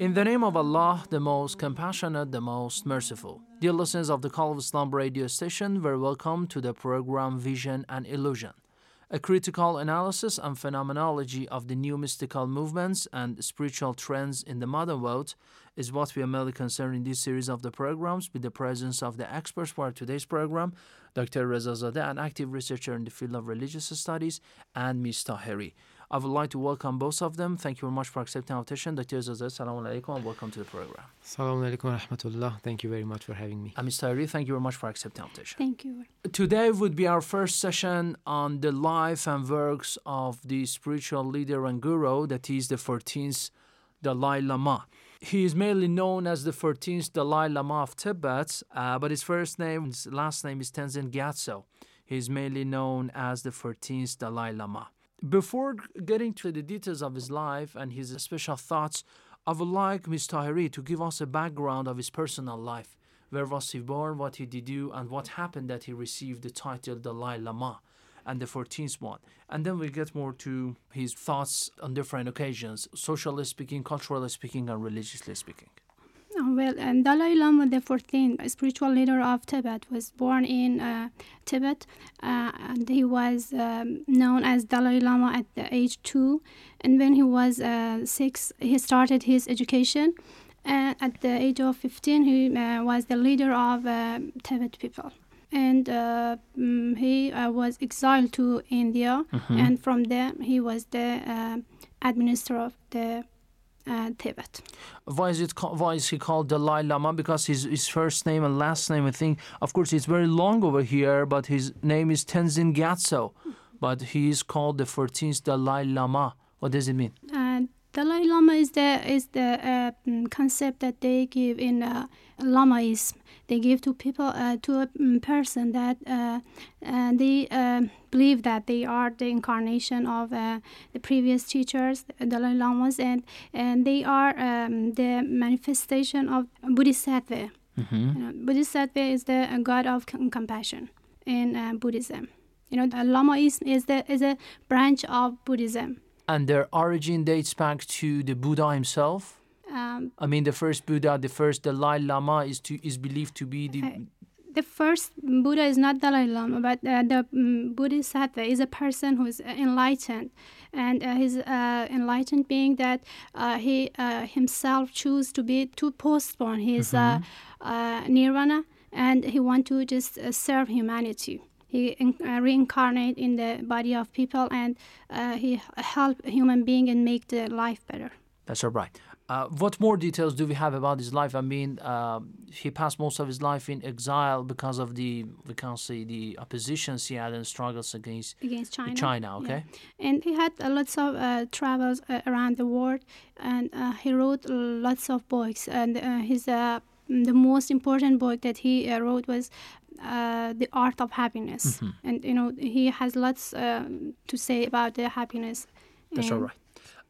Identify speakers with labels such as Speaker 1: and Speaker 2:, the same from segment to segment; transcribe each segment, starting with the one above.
Speaker 1: In the name of Allah, the most compassionate, the most merciful. Dear listeners of the Call of Islam radio station, very welcome to the program Vision and Illusion, a critical analysis and phenomenology of the new mystical movements and spiritual trends in the modern world is what we are mainly concerned in this series of the programs with the presence of the experts for today's program, Dr. Rezazadeh, an active researcher in the field of religious studies, and Ms. Tahiri. I would like to welcome both of them. Thank you very much for accepting our invitation. Dr. Zadeh, Assalamu alaikum and welcome to the program.
Speaker 2: Assalamu alaikum wa rahmatullah. Thank you very much for having me.
Speaker 1: And Mr. Tahiri, thank you very much for accepting our invitation.
Speaker 3: Thank you.
Speaker 1: Today would be our first session on the life and works of the spiritual leader and guru, that is the 14th Dalai Lama. He is mainly known as the 14th Dalai Lama of Tibet, uh, but his first name, his last name is Tenzin Gyatso. He is mainly known as the 14th Dalai Lama. Before getting to the details of his life and his special thoughts, I would like Ms. Tahiri to give us a background of his personal life. Where was he born, what he did do, and what happened that he received the title Dalai Lama and the 14th one. And then we'll get more to his thoughts on different occasions, socially speaking, culturally speaking, and religiously speaking.
Speaker 3: Well, and Dalai Lama, the 14th spiritual leader of Tibet, was born in uh, Tibet, uh, and he was um, known as Dalai Lama at the age two. And when he was uh, six, he started his education. And at the age of 15, he uh, was the leader of uh, Tibet people. And uh, mm, he was exiled to India,
Speaker 1: Mhm.
Speaker 3: and from there, he was the administrator of the uh, Tibet.
Speaker 1: Why is it? Call, why is he called Dalai Lama? Because his his first name and last name, I think, of course, it's very long over here, but his name is Tenzin Gyatso, but he is called the 14th Dalai Lama. What does it mean?
Speaker 3: Dalai Lama is the is the uh, concept that they give in uh, Lamaism. They give to people uh, to a mm, person that uh, uh, they uh, believe that they are the incarnation of uh, the previous teachers, the Dalai Lamas, and and they are um, the manifestation of Bodhisattva.
Speaker 1: Mm-hmm.
Speaker 3: You know, Bodhisattva is the uh, god of com- compassion in uh, Buddhism. You know, the Lamaism is the is a branch of Buddhism.
Speaker 1: And their origin dates back to the Buddha himself.
Speaker 3: Um,
Speaker 1: I mean, the first Buddha, the first Dalai Lama, is to is believed to be the.
Speaker 3: the first Buddha is not Dalai Lama, but uh, the um, Bodhisattva is a person who is enlightened, and uh, he's uh, enlightened being that uh, he uh, himself choose to be to postpone his uh, uh, nirvana, and he want to just uh, serve humanity. He uh, reincarnate in the body of people, and uh, he help human being and make the life better.
Speaker 1: That's all right. Uh, what more details do we have about his life? I mean, uh, he passed most of his life in exile because of the, we can say, the oppositions he had and struggles against
Speaker 3: against China.
Speaker 1: China, okay?
Speaker 3: Yeah. And he had uh, lots of uh, travels uh, around the world, and uh, he wrote lots of books. And uh, his uh, the most important book that he uh, wrote was uh, the art of happiness.
Speaker 1: Mhm.
Speaker 3: And you know he has lots um, to say about the happiness.
Speaker 1: That's all right.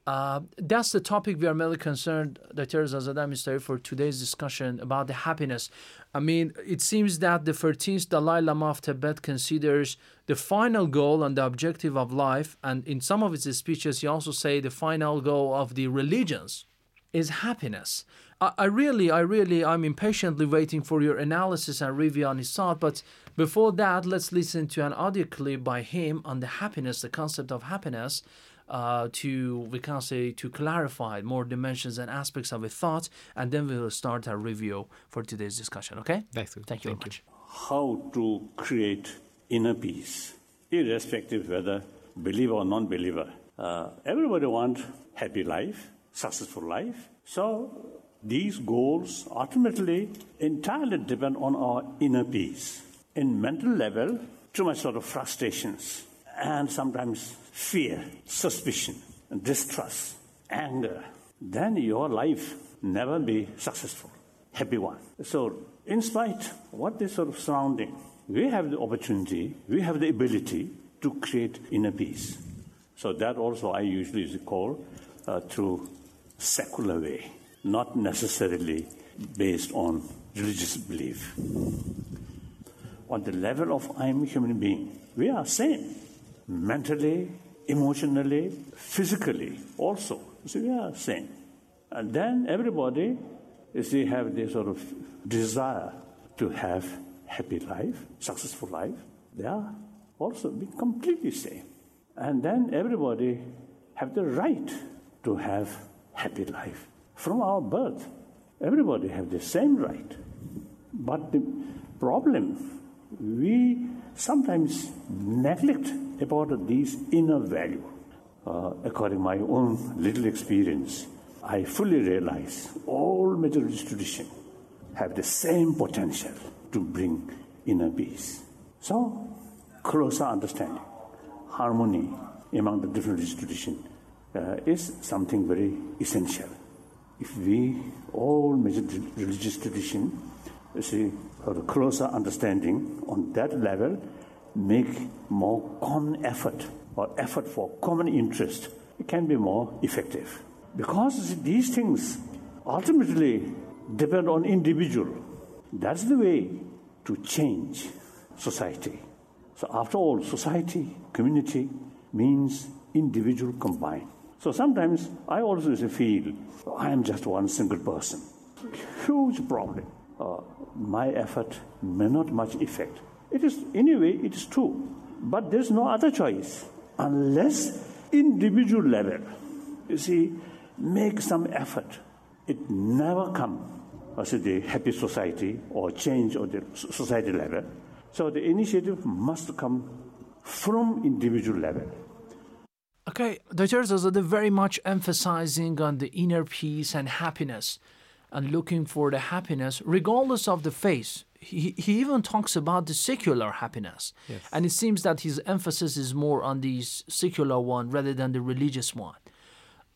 Speaker 1: Uh, that's the topic we are mainly concerned, Dr. Zazadeh Mr. for today's discussion about the happiness. I mean, it seems that the 13th Dalai Lama of Tibet considers the final goal and the objective of life, and in some of his speeches, he also say the final goal of the religions is happiness. I, I really, I really, I'm impatiently waiting for your analysis and review on his thought. But before that, let's listen to an audio clip by him on the happiness, the concept of happiness, uh, to we can say to clarify more dimensions and aspects of a thought, and then we will start our review for today's discussion. Okay?
Speaker 2: That's good.
Speaker 1: Thank you very much.
Speaker 4: How to create inner peace, irrespective whether believer or non-believer. Uh, everybody wants happy life, successful life. So these goals ultimately entirely depend on our inner peace. In mental level, too much sort of frustrations and sometimes fear, suspicion, distrust, anger. Then your life never be successful, happy one. So in spite what is sort of surrounding, we have the opportunity, we have the ability to create inner peace. So that also I usually call uh, through secular way, not necessarily based on religious belief. On the level of I'm a human being, we are same, mentally, emotionally, physically also. So we are same. And then everybody, you see, have this sort of desire to have happy life, successful life. They are also be completely same. And then everybody have the right to have happy life. From our birth, everybody have the same right. But the problem, we sometimes neglect about these inner value. Uh, according to my own little experience, I fully realize all major traditions have the same potential to bring inner peace. So, closer understanding, harmony among the different traditions uh, is something very essential. If we, all major religious traditions, see, have a closer understanding on that level, make more common effort or effort for common interest, it can be more effective. Because these things ultimately depend on individual. That's the way to change society. So after all, society, community means individual combined. So sometimes I also feel I am just one single person. Huge problem. Uh, my effort may not much effect. It is anyway. It is true, but there's no other choice unless individual level. You see, make some effort. It never come as the happy society or change of the society level. So the initiative must come from individual level.
Speaker 1: Okay, Dr. Zazade very much emphasizing on the inner peace and happiness and looking for the happiness regardless of the faith. He, he even talks about the secular happiness.
Speaker 2: Yes.
Speaker 1: And it seems that his emphasis is more on the secular one rather than the religious one.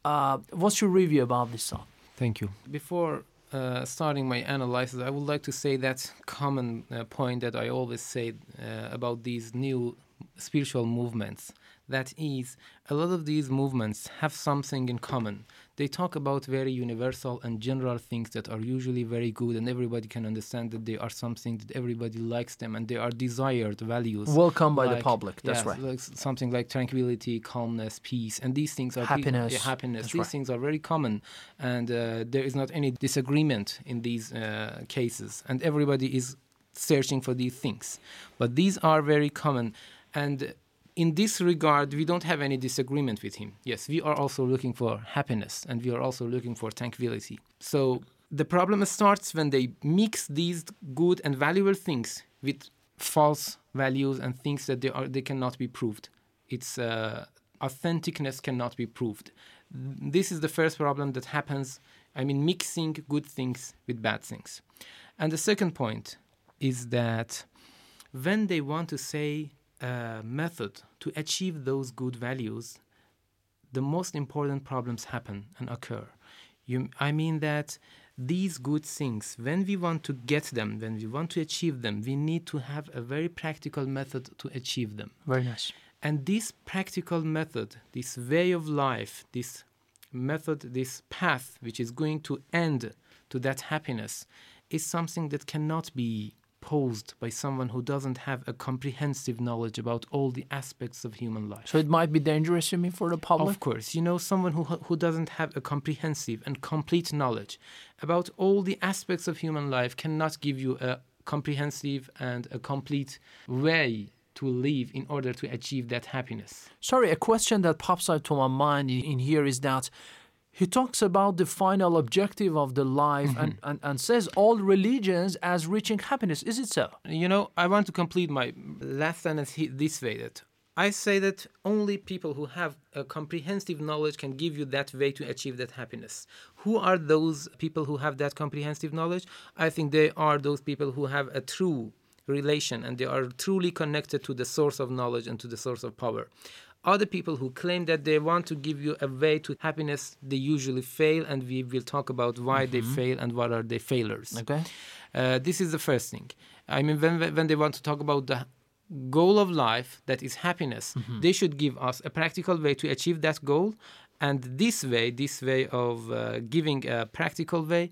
Speaker 1: Uh, what's your review about this song?
Speaker 2: Thank you. Before uh, starting my analysis, I would like to say that common uh, point that I always say uh, about these new spiritual movements. That is, a lot of these movements have something in common. They talk about very universal and general things that are usually very good, and everybody can understand that they are something that everybody likes them, and they are desired values.
Speaker 1: Welcome by the public, that's
Speaker 2: yes,
Speaker 1: right.
Speaker 2: like something like tranquility, calmness, peace, and these things are pe-
Speaker 1: Happiness,
Speaker 2: yeah, happiness.
Speaker 1: that's
Speaker 2: These
Speaker 1: right.
Speaker 2: things are very common, and uh, there is not any disagreement in these uh, cases, and everybody is searching for these things. But these are very common, and in this regard, we don't have any disagreement with him. Yes, we are also looking for happiness, and we are also looking for tranquility. So the problem starts when they mix these good and valuable things with false values and things that they are they cannot be proved. Its uh, authenticness cannot be proved. This is the first problem that happens. I mean, mixing good things with bad things. And the second point is that when they want to say a method to achieve those good values, the most important problems happen and occur. You, I mean that these good things, when we want to get them, when we want to achieve them, we need to have a very practical method to achieve them.
Speaker 1: Very nice.
Speaker 2: And this practical method, this way of life, this method, this path which is going to end to that happiness, is something that cannot be posed by someone who doesn't have a comprehensive knowledge about all the aspects of human life.
Speaker 1: So it might be dangerous, you mean, for the public?
Speaker 2: Of course, you know, someone who, who doesn't have a comprehensive and complete knowledge about all the aspects of human life cannot give you a comprehensive and a complete way to live in order to achieve that happiness.
Speaker 1: Sorry, a question that pops out to my mind in, in here is that he talks about the final objective of the life
Speaker 2: Mm-hmm.
Speaker 1: and, and, and says all religions as reaching happiness. Is it so?
Speaker 2: You know, I want to complete my last sentence this way that I say that only people who have a comprehensive knowledge can give you that way to achieve that happiness. Who are those people who have that comprehensive knowledge? I think they are those people who have a true relation and they are truly connected to the source of knowledge and to the source of power. Other people who claim that they want to give you a way to happiness, they usually fail, and we will talk about why they
Speaker 1: Mhm.
Speaker 2: fail and what are their failures.
Speaker 1: Okay.
Speaker 2: Uh, this is the first thing. I mean, when when they want to talk about the goal of life, that is happiness,
Speaker 1: Mhm.
Speaker 2: they should give us a practical way to achieve that goal. And this way, this way of uh, giving a practical way,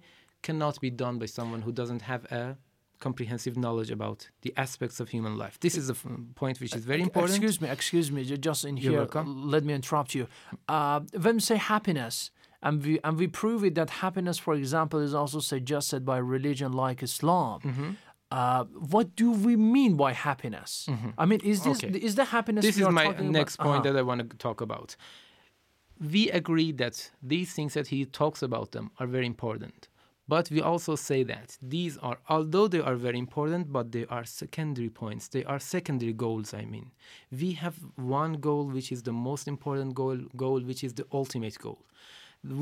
Speaker 2: cannot be done by someone who doesn't have a comprehensive knowledge about the aspects of human life. This is a f- point which is very important.
Speaker 1: Excuse me, excuse me, just in
Speaker 2: You're
Speaker 1: here,
Speaker 2: welcome.
Speaker 1: let me interrupt you. Uh, when we say happiness, and we, and we prove it that happiness, for example, is also suggested by religion like Islam.
Speaker 2: Mhm.
Speaker 1: Uh, what do we mean by happiness? I mean, is this
Speaker 2: Okay.
Speaker 1: is the happiness?
Speaker 2: This is my next
Speaker 1: about?
Speaker 2: point
Speaker 1: Uh-huh.
Speaker 2: that I want to talk about. We agree that these things that he talks about them are very important. But we also say that these are, although they are very important, but they are secondary points. They are secondary goals, I mean. We have one goal, which is the most important goal, goal which is the ultimate goal.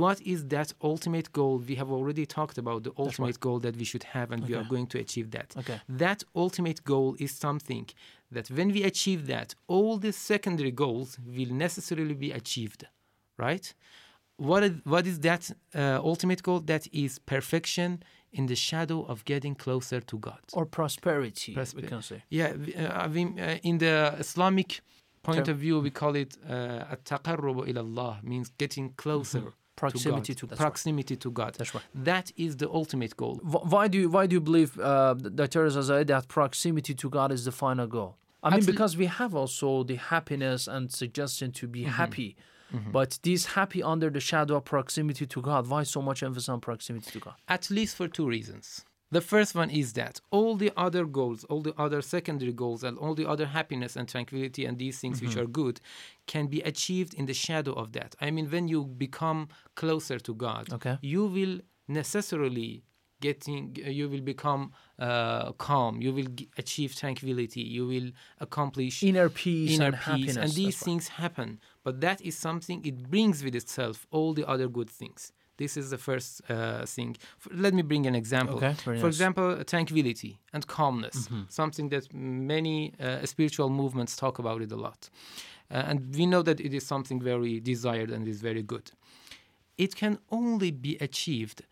Speaker 2: What is that ultimate goal? We have already talked about the ultimate goal that we should have, and we are going to achieve that.
Speaker 1: Okay.
Speaker 2: That ultimate goal is something that when we achieve that, all the secondary goals will necessarily be achieved, right? What is, what is that uh, ultimate goal? That is perfection in the shadow of getting closer to God.
Speaker 1: or prosperity, we can say.
Speaker 2: Yeah, uh, I mean, uh, in the Islamic point
Speaker 1: Ter-
Speaker 2: of view, we call it uh, at-taqarrubu ila Allah, means getting closer.
Speaker 1: Mhm. Proximity
Speaker 2: to
Speaker 1: to-
Speaker 2: God.
Speaker 1: that's right.
Speaker 2: proximity to God.
Speaker 1: That's right.
Speaker 2: That is the ultimate goal.
Speaker 1: Why do you why do you believe uh, that there is a say that proximity to God is the final goal? I mean, because we have also the happiness and suggestion to be
Speaker 2: Mhm.
Speaker 1: happy,
Speaker 2: Mhm.
Speaker 1: but this happy under the shadow of proximity to God. Why so much emphasis on proximity to God?
Speaker 2: At least for two reasons. The first one is that all the other goals, all the other secondary goals, and all the other happiness and tranquility and these things which
Speaker 1: Mhm.
Speaker 2: are good can be achieved in the shadow of that. I mean, when you become closer to God,
Speaker 1: Okay.
Speaker 2: you will necessarily getting you will become uh, calm. You will g- achieve tranquility. You will accomplish
Speaker 1: Inner peace
Speaker 2: inner
Speaker 1: and
Speaker 2: peace.
Speaker 1: happiness,
Speaker 2: and these
Speaker 1: that's right.
Speaker 2: things happen. But that is something it brings with itself all the other good things. This is the first uh, thing. F- let me bring an example.
Speaker 1: Okay,
Speaker 2: for
Speaker 1: nice.
Speaker 2: example tranquility and calmness.
Speaker 1: Mhm.
Speaker 2: something that many uh, spiritual movements talk about it a lot. Uh, and we know that it is something very desired and is very good. It can only be achieved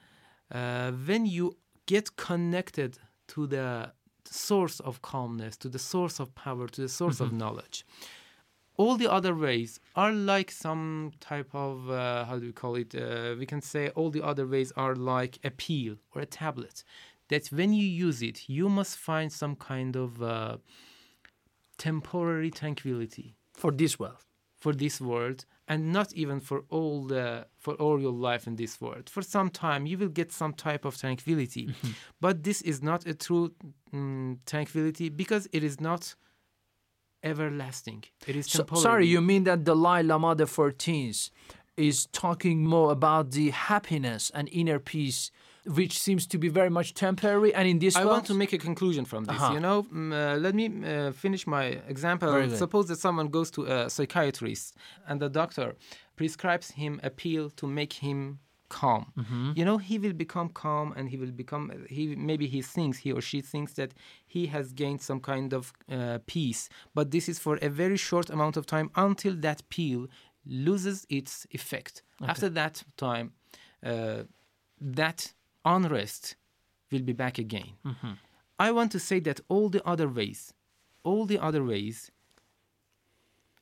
Speaker 2: uh, when you get connected to the source of calmness, to the source of power, to the source of
Speaker 1: Mhm.
Speaker 2: knowledge. All the other ways are like some type of, uh, how do we call it? Uh, we can say all the other ways are like a pill or a tablet. That when you use it, you must find some kind of uh, temporary tranquility
Speaker 1: For this world.
Speaker 2: for this world and not even for all the for all your life in this world. For some time you will get some type of tranquility.
Speaker 1: Mm-hmm.
Speaker 2: but this is not a true mm, tranquility because it is not everlasting. It is
Speaker 1: So, sorry, you mean that Dalai Lama the 14th is talking more about the happiness and inner peace, which seems to be very much temporary and in this
Speaker 2: I
Speaker 1: world?
Speaker 2: want to make a conclusion from this.
Speaker 1: Uh-huh.
Speaker 2: You know, mm, uh, let me uh, finish my example. Suppose that someone goes to a psychiatrist and the doctor prescribes him a pill to make him calm.
Speaker 1: Mhm.
Speaker 2: You know, he will become calm and he will become he maybe he thinks he or she thinks that he has gained some kind of uh, peace, but this is for a very short amount of time until that pill loses its effect.
Speaker 1: Okay.
Speaker 2: After that time, uh, that unrest will be back again.
Speaker 1: Mhm.
Speaker 2: I want to say that all the other ways, all the other ways,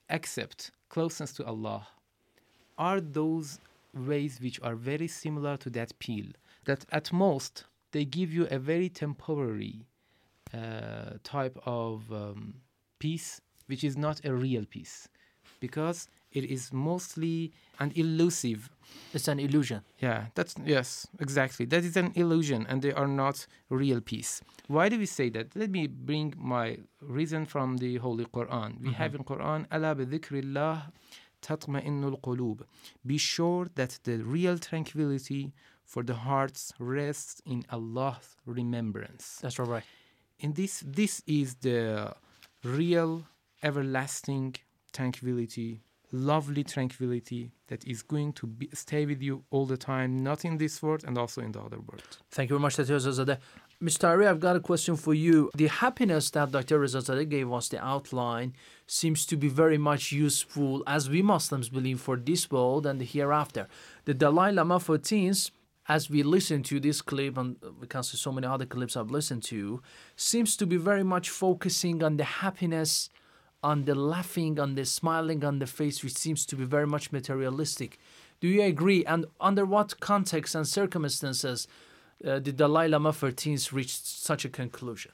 Speaker 2: except closeness to Allah, are those ways which are very similar to that pill. That at most they give you a very temporary uh, type of um, peace which is not a real peace because it is mostly an elusive
Speaker 1: It's an illusion.
Speaker 2: yeah that's yes exactly. That is an illusion and they are not real peace. Why do we say that? Let me bring my reason from the holy quran. We mm-hmm. have in quran ala bi dhikrillah tatma'innul qulub. Be sure that the real tranquility for the hearts rests in allah's remembrance.
Speaker 1: That's right.
Speaker 2: in this this is the real everlasting tranquility lovely tranquility that is going to be, stay with you all the time not in this world and also in the other world
Speaker 1: Thank you very much, Dr. Rezazadeh. Mr. Ari, I've got a question for you. The happiness that Dr. Rezazadeh gave us, the outline, seems to be very much useful, as we Muslims believe, for this world and the hereafter. The Dalai Lama for teens, as we listen to this clip, and we can see so many other clips I've listened to, seems to be very much focusing on the happiness, on the laughing, on the smiling on the face, which seems to be very much materialistic. Do you agree? And under what context and circumstances uh, the Dalai Lama for teens reached such a conclusion?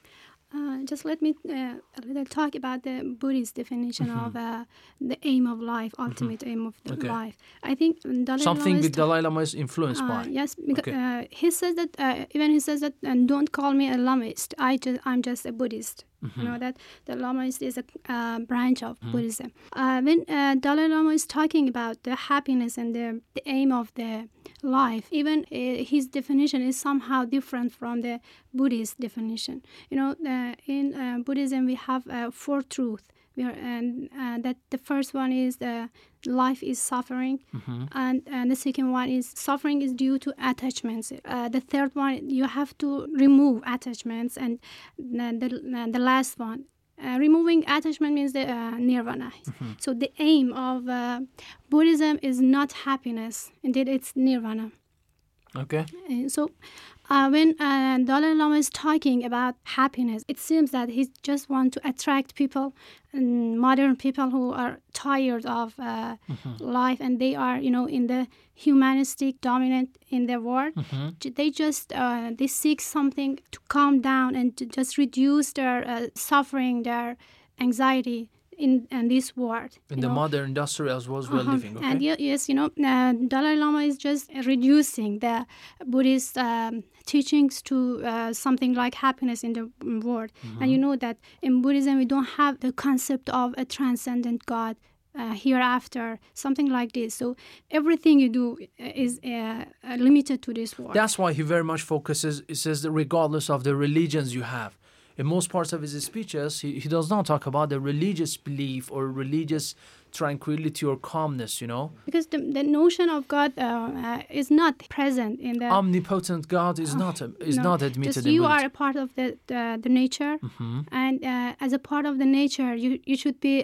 Speaker 3: Uh, just let me uh, a little talk about the Buddhist definition of uh, the aim of life, ultimate aim of the
Speaker 1: Okay.
Speaker 3: life. I think Dalai
Speaker 1: Something
Speaker 3: Lama is
Speaker 1: with Dalai Lama is influenced
Speaker 3: uh,
Speaker 1: by.
Speaker 3: yes, because
Speaker 1: Okay.
Speaker 3: uh, he says that uh, even he says that and don't call me a Lamaist. I just I'm just a Buddhist. You know that the Lamaist is a uh, branch of Buddhism. Uh, when uh, Dalai Lama is talking about the happiness and the, the aim of the life, even uh, his definition is somehow different from the Buddhist definition. You know, uh, in uh, Buddhism we have uh, four truths. We are, and uh, that the first one is the life is suffering, and, and the second one is suffering is due to attachments. Uh, the third one you have to remove attachments, and the the, the last one. Uh, removing attachment means the uh, nirvana. So the aim of uh, Buddhism is not happiness; indeed, it's nirvana.
Speaker 1: Okay.
Speaker 3: And so, uh, when uh, Dalai Lama is talking about happiness, it seems that he just wants to attract people, and modern people who are tired of uh, life, and they are, you know, in the humanistic dominant in their world. J- They just uh, they seek something to calm down and to just reduce their uh, suffering, their anxiety in, in this world.
Speaker 1: In the
Speaker 3: know.
Speaker 1: modern industrial as well as we're
Speaker 3: Uh-huh.
Speaker 1: living. Okay.
Speaker 3: And yes, you know, uh, Dalai Lama is just reducing the Buddhist um, teachings to uh, something like happiness in the world. And you know that in Buddhism, we don't have the concept of a transcendent God. Uh, hereafter, something like this. So everything you do is uh, uh, limited to this world.
Speaker 1: That's why he very much focuses, he says that regardless of the religions you have. In most parts of his speeches, he, he does not talk about the religious belief or religious tranquility or calmness, you know.
Speaker 3: because the, the notion of God uh, uh, is not present in the
Speaker 1: Omnipotent God is not a, is
Speaker 3: No,
Speaker 1: not admitted
Speaker 3: Just you are a part of the the, the nature, and uh, as a part of the nature, you you should be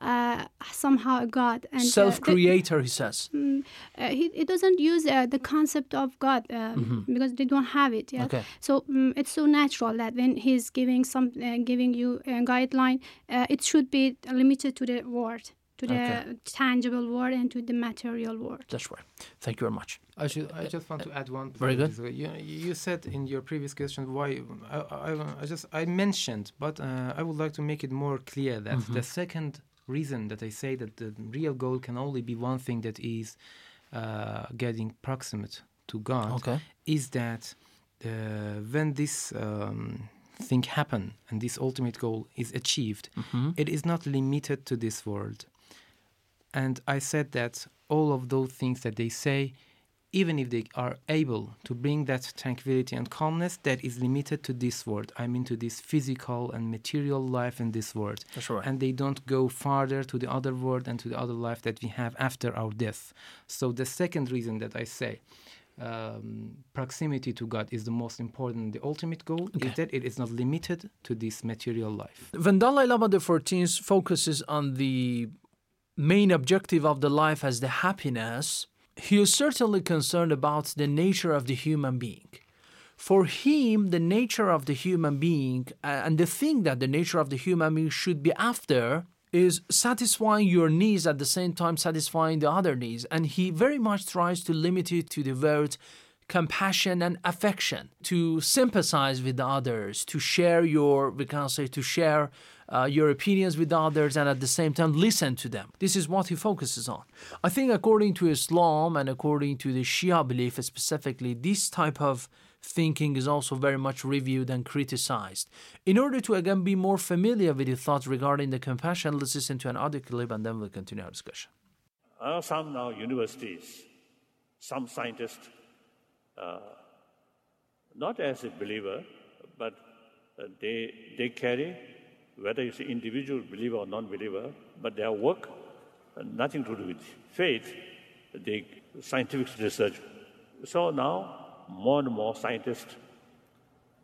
Speaker 3: uh, somehow a god. And uh,
Speaker 1: Self-creator, he says.
Speaker 3: Mm, uh, he, he doesn't use uh, the concept of God uh, because they don't have it. Yeah.
Speaker 1: Okay.
Speaker 3: So mm it's so natural that when he's giving some uh, giving you a guideline, uh, it should be limited to the word, to the
Speaker 1: Okay.
Speaker 3: tangible world, and to the material world.
Speaker 1: That's right. Thank you very much.
Speaker 2: I should. I just want to add one.
Speaker 1: Very
Speaker 2: point.
Speaker 1: good.
Speaker 2: You, you said in your previous question why I, I, I just I mentioned, but uh, I would like to make it more clear that
Speaker 1: Mm-hmm.
Speaker 2: the second reason that I say that the real goal can only be one thing that is uh, getting proximate to God
Speaker 1: Okay.
Speaker 2: is that uh, when this um, thing happen and this ultimate goal is achieved,
Speaker 1: Mm-hmm.
Speaker 2: it is not limited to this world. And I said that all of those things that they say, even if they are able to bring that tranquility and calmness, that is limited to this world. I mean, to this physical and material life in this world.
Speaker 1: Right.
Speaker 2: And they don't go farther to the other world and to the other life that we have after our death. So, the second reason that I say um, proximity to God is the most important, the ultimate goal
Speaker 1: Okay.
Speaker 2: is that it is not limited to this material life.
Speaker 1: When Dalai Lama the 14th focuses on the main objective of the life as the happiness, he is certainly concerned about the nature of the human being. For him, the nature of the human being and the thing that the nature of the human being should be after is satisfying your needs at the same time satisfying the other needs. And he very much tries to limit it to the word compassion and affection, to sympathize with others, to share your, we can say, to share uh, your opinions with others and at the same time listen to them. This is what he focuses on. I think, according to Islam and according to the Shia belief specifically, this type of thinking is also very much reviewed and criticized. In order to again be more familiar with your thoughts regarding the compassion, let's listen to an audio clip and then we'll continue our discussion.
Speaker 4: Some now universities, some scientists, uh, not as a believer, but uh, they, they carry, whether it's individual believer or non-believer, but their work, uh, nothing to do with faith, the scientific research. So now, more and more scientists,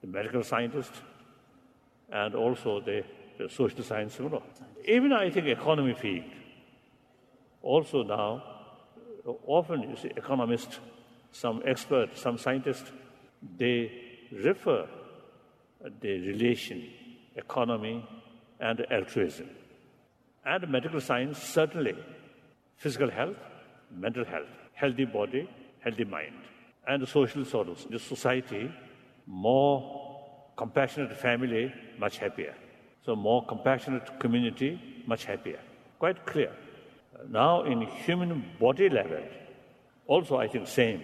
Speaker 4: the medical scientists, and also the, the social science, you know. even I think economy field, also now, often you see economists, some experts, some scientists, they refer the relation, economy, and altruism. And medical science, certainly, physical health, mental health, healthy body, healthy mind. And social sorrows. The society, more compassionate family, much happier. So more compassionate community, much happier. Quite clear. Now in human body level, also I think same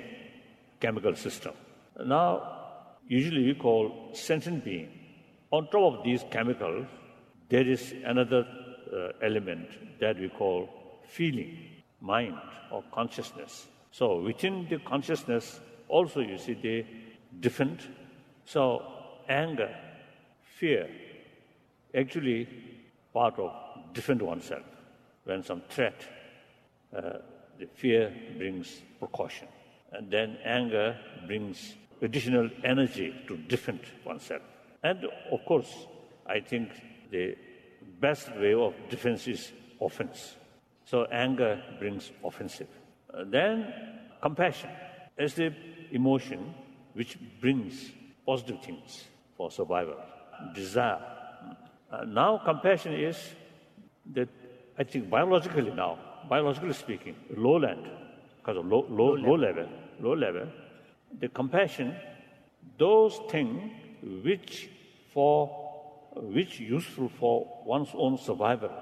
Speaker 4: chemical system. Now, usually we call sentient being. On top of these chemicals, there is another uh, element that we call feeling, mind, or consciousness. So within the consciousness, also you see the different. So anger, fear, actually part of different oneself. When some threat, uh, the fear brings precaution. And then anger brings additional energy to defend oneself. And of course, I think the best way of defense is offense. So anger brings offensive. Uh, then compassion is the emotion which brings positive things for survival. Desire. Uh, now compassion is that I think biologically now, biologically speaking, lowland, because of low, low, low, level. low level, the compassion, those things which for which useful for one's own survival,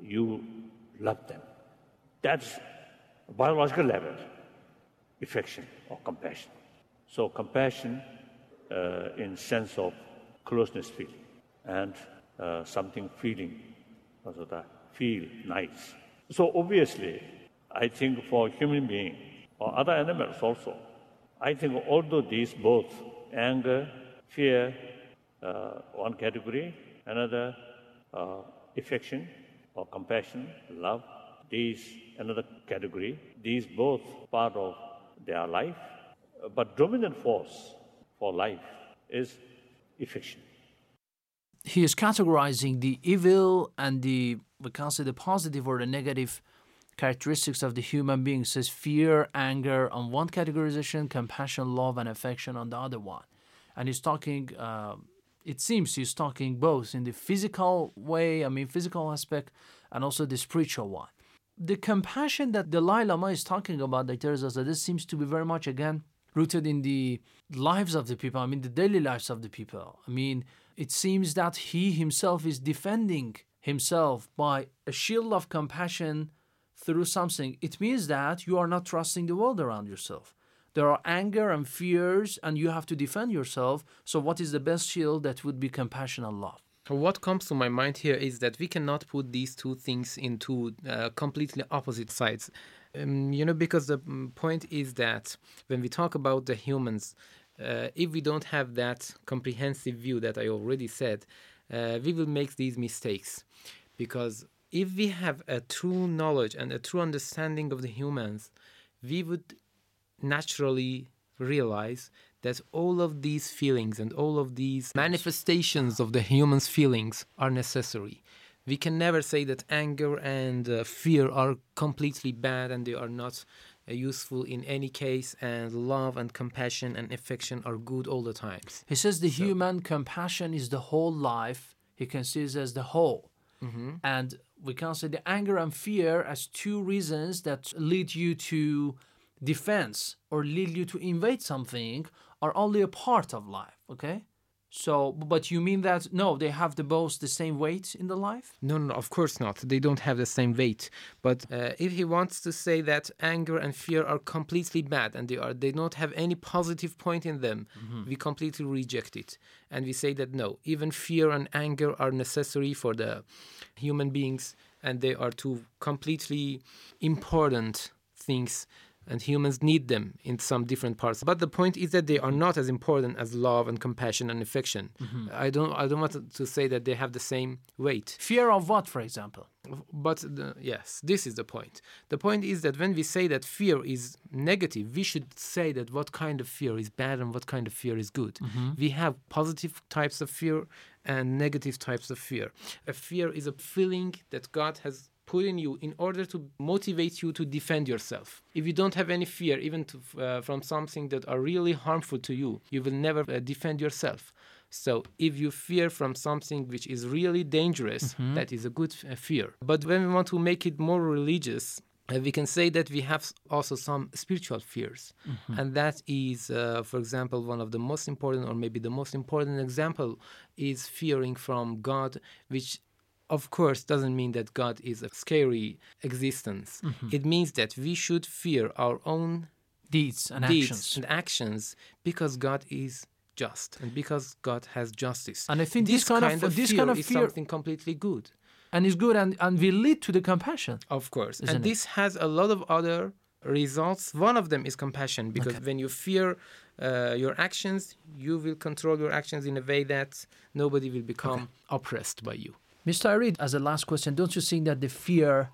Speaker 4: you love them. That's biological level, affection or compassion. So compassion uh, in sense of closeness feeling and uh, something feeling, also that feel nice. So obviously, I think for human being or other animals also, I think although these both anger, fear, uh, one category, another uh, affection or compassion, love, these another category. These both part of their life, but dominant force for life is affection.
Speaker 1: He is categorizing the evil and the we can say the positive or the negative characteristics of the human being. Says fear, anger on one categorization, compassion, love, and affection on the other one. And he's talking. Uh, it seems he's talking both in the physical way, I mean, physical aspect, and also the spiritual one. The compassion that Dalai Lama is talking about, that tells us that this seems to be very much again rooted in the lives of the people. I mean, the daily lives of the people. I mean, it seems that he himself is defending himself by a shield of compassion through something, it means that you are not trusting the world around yourself. There are anger and fears, and you have to defend yourself. So, what is the best shield that would be compassion and love?
Speaker 2: What comes to my mind here is that we cannot put these two things into uh, completely opposite sides. Um, you know, because the mm, point is that when we talk about the humans, uh, if we don't have that comprehensive view that I already said, uh, we will make these mistakes. Because if we have a true knowledge and a true understanding of the humans, we would naturally realize that all of these feelings and all of these manifestations of the human's feelings are necessary. We can never say that anger and uh, fear are completely bad and they are not uh, useful in any case, and love and compassion and affection are good all the time.
Speaker 1: He says the so, human compassion is the whole life, he considers as the whole. Mm-hmm. And we can say the anger and fear as two reasons that lead you to defense or lead you to invade something are only a part of life, okay? So, but you mean that no, they have the both the same weight in the life?
Speaker 2: No, no, of course not. They don't have the same weight. But uh, if he wants to say that anger and fear are completely bad and they are, they don't have any positive point in them,
Speaker 1: Mm-hmm.
Speaker 2: we completely reject it, and we say that no, even fear and anger are necessary for the human beings, and they are two completely important things and humans need them in some different parts. But the point is that they are not as important as love and compassion and affection. Mm-hmm. I don't i don't want to- say that they have the same weight.
Speaker 1: Fear of what, for example?
Speaker 2: but the, yes this is the point. The point is that when we say that fear is negative we should say that what kind of fear is bad and what kind of fear is good. Mm-hmm. We have positive types of fear and negative types of fear. A fear is a feeling that god has put in you in order to motivate you to defend yourself if you don't have any fear even to, uh, from something that are really harmful to you you will never uh, defend yourself so if you fear from something which is really dangerous, that is a good uh, fear. But when we want to make it more religious, uh, we can say that we have also some spiritual fears. And that is, uh, for example, one of the most important, or maybe the most important example, is fearing from God, which of course doesn't mean that God is a scary existence. It means that we should fear our own
Speaker 1: Deeds and
Speaker 2: deeds
Speaker 1: actions.
Speaker 2: and actions because God is just and because God has justice.
Speaker 1: And I think this kind of- this
Speaker 2: fear
Speaker 1: kind of
Speaker 2: is
Speaker 1: fear-
Speaker 2: something completely good.
Speaker 1: And it's good and, and will lead to the compassion.
Speaker 2: Of course. And
Speaker 1: it?
Speaker 2: this has a lot of other results. One of them is compassion because when you fear uh, your actions, you will control your actions in a way that nobody will become oppressed by you.
Speaker 1: Mr. Irid, as a last question, don't you think that the fear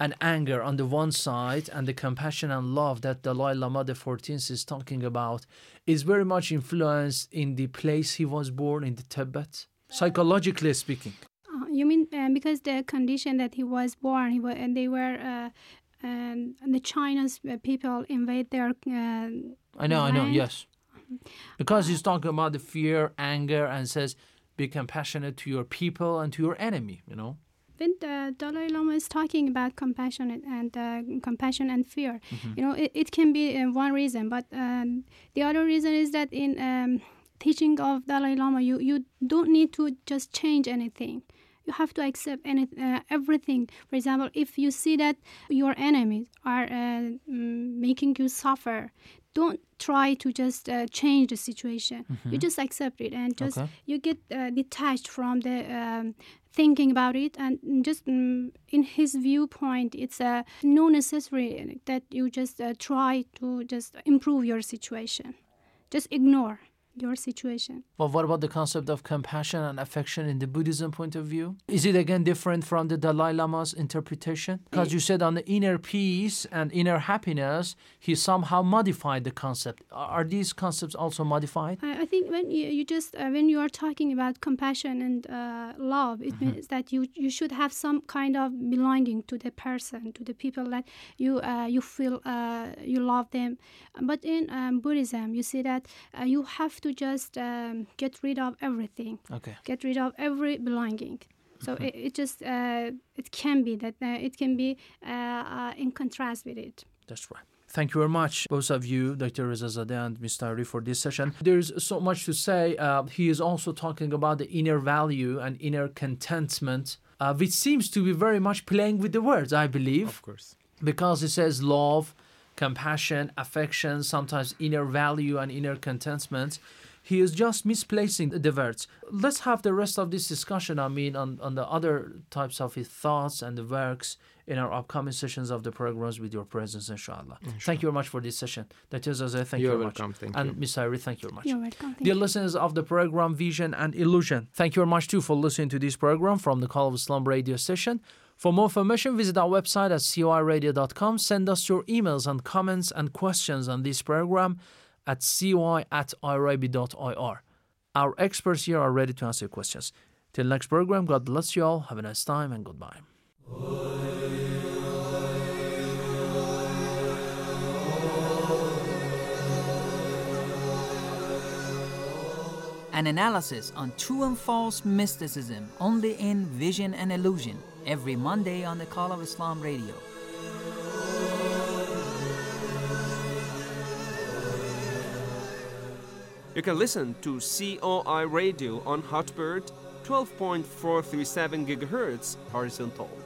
Speaker 1: and anger on the one side and the compassion and love that Dalai Lama the 14th is talking about is very much influenced in the place he was born in the Tibet? Psychologically speaking.
Speaker 3: Uh, you mean uh, because the condition that he was born, he wa- and they were, uh, um, the China's uh, people invade their. Uh,
Speaker 1: I know, I know, yes. Because he's talking about the fear, anger, and says, be compassionate to your people and to your enemy, you know?
Speaker 3: When the Dalai Lama is talking about compassion and- uh, compassion and fear, you know, it, it can be uh, one reason, but um, the other reason is that in um, teaching of Dalai Lama, you, you don't need to just change anything. You have to accept any, uh, everything. For example, if you see that your enemies are uh, making you suffer, don't try to just uh, change the situation. You just accept it and just
Speaker 1: Okay.
Speaker 3: you get uh, detached from the um, thinking about it and just mm, in his viewpoint it's uh, no necessary that you just uh, try to just improve your situation just ignore your situation
Speaker 1: Well, what about the concept of compassion and affection in the Buddhism point of view? Is it again different from the Dalai Lama's interpretation? Because you said on the inner peace and inner happiness, he somehow modified the concept. Are these concepts also modified?
Speaker 3: I, I think when you, you just uh, when you are talking about compassion and uh, love, it means that you you should have some kind of belonging to the person, to the people that you uh, you feel uh, you love them. But in um, Buddhism, you see that uh, you have to just um, get rid of everything,
Speaker 1: Okay.
Speaker 3: get rid of every belonging. So it, it just uh, it can be that uh, it can be uh, uh, in contrast with it.
Speaker 1: That's right. Thank you very much, both of you, Dr. Reza Zadeh and Mr. Ari, for this session. There's so much to say. Uh, he is also talking about the inner value and inner contentment, uh, which seems to be very much playing with the words, I believe.
Speaker 2: Of course.
Speaker 1: because he says love, compassion, affection, sometimes inner value and inner contentment. He is just misplacing the words. Let's have the rest of this discussion, I mean, on, on the other types of his thoughts and the works in our upcoming sessions of the programs with your presence, inshallah. Thank you very much for this session. Dr. Zazeh, thank
Speaker 2: You're
Speaker 1: you very
Speaker 2: welcome,
Speaker 1: much.
Speaker 2: thank
Speaker 1: and
Speaker 2: you.
Speaker 1: Ms. Irie, thank you very much.
Speaker 3: You're welcome. Thank
Speaker 1: Dear
Speaker 3: you.
Speaker 1: listeners of the program Vision and Illusion, thank you very much too for listening to this program from the Call of Islam radio station. For more information, visit our website at coiradio.com. Send us your emails and comments and questions on this program at coy at irib.ir. Our experts here are ready to answer your questions. Till next program, God bless you all. Have a nice time and goodbye.
Speaker 5: An analysis on true and false mysticism only in Vision and Illusion every Monday on the Call of Islam radio.
Speaker 6: You can listen to COI radio on Hotbird 12.437 GHz horizontal.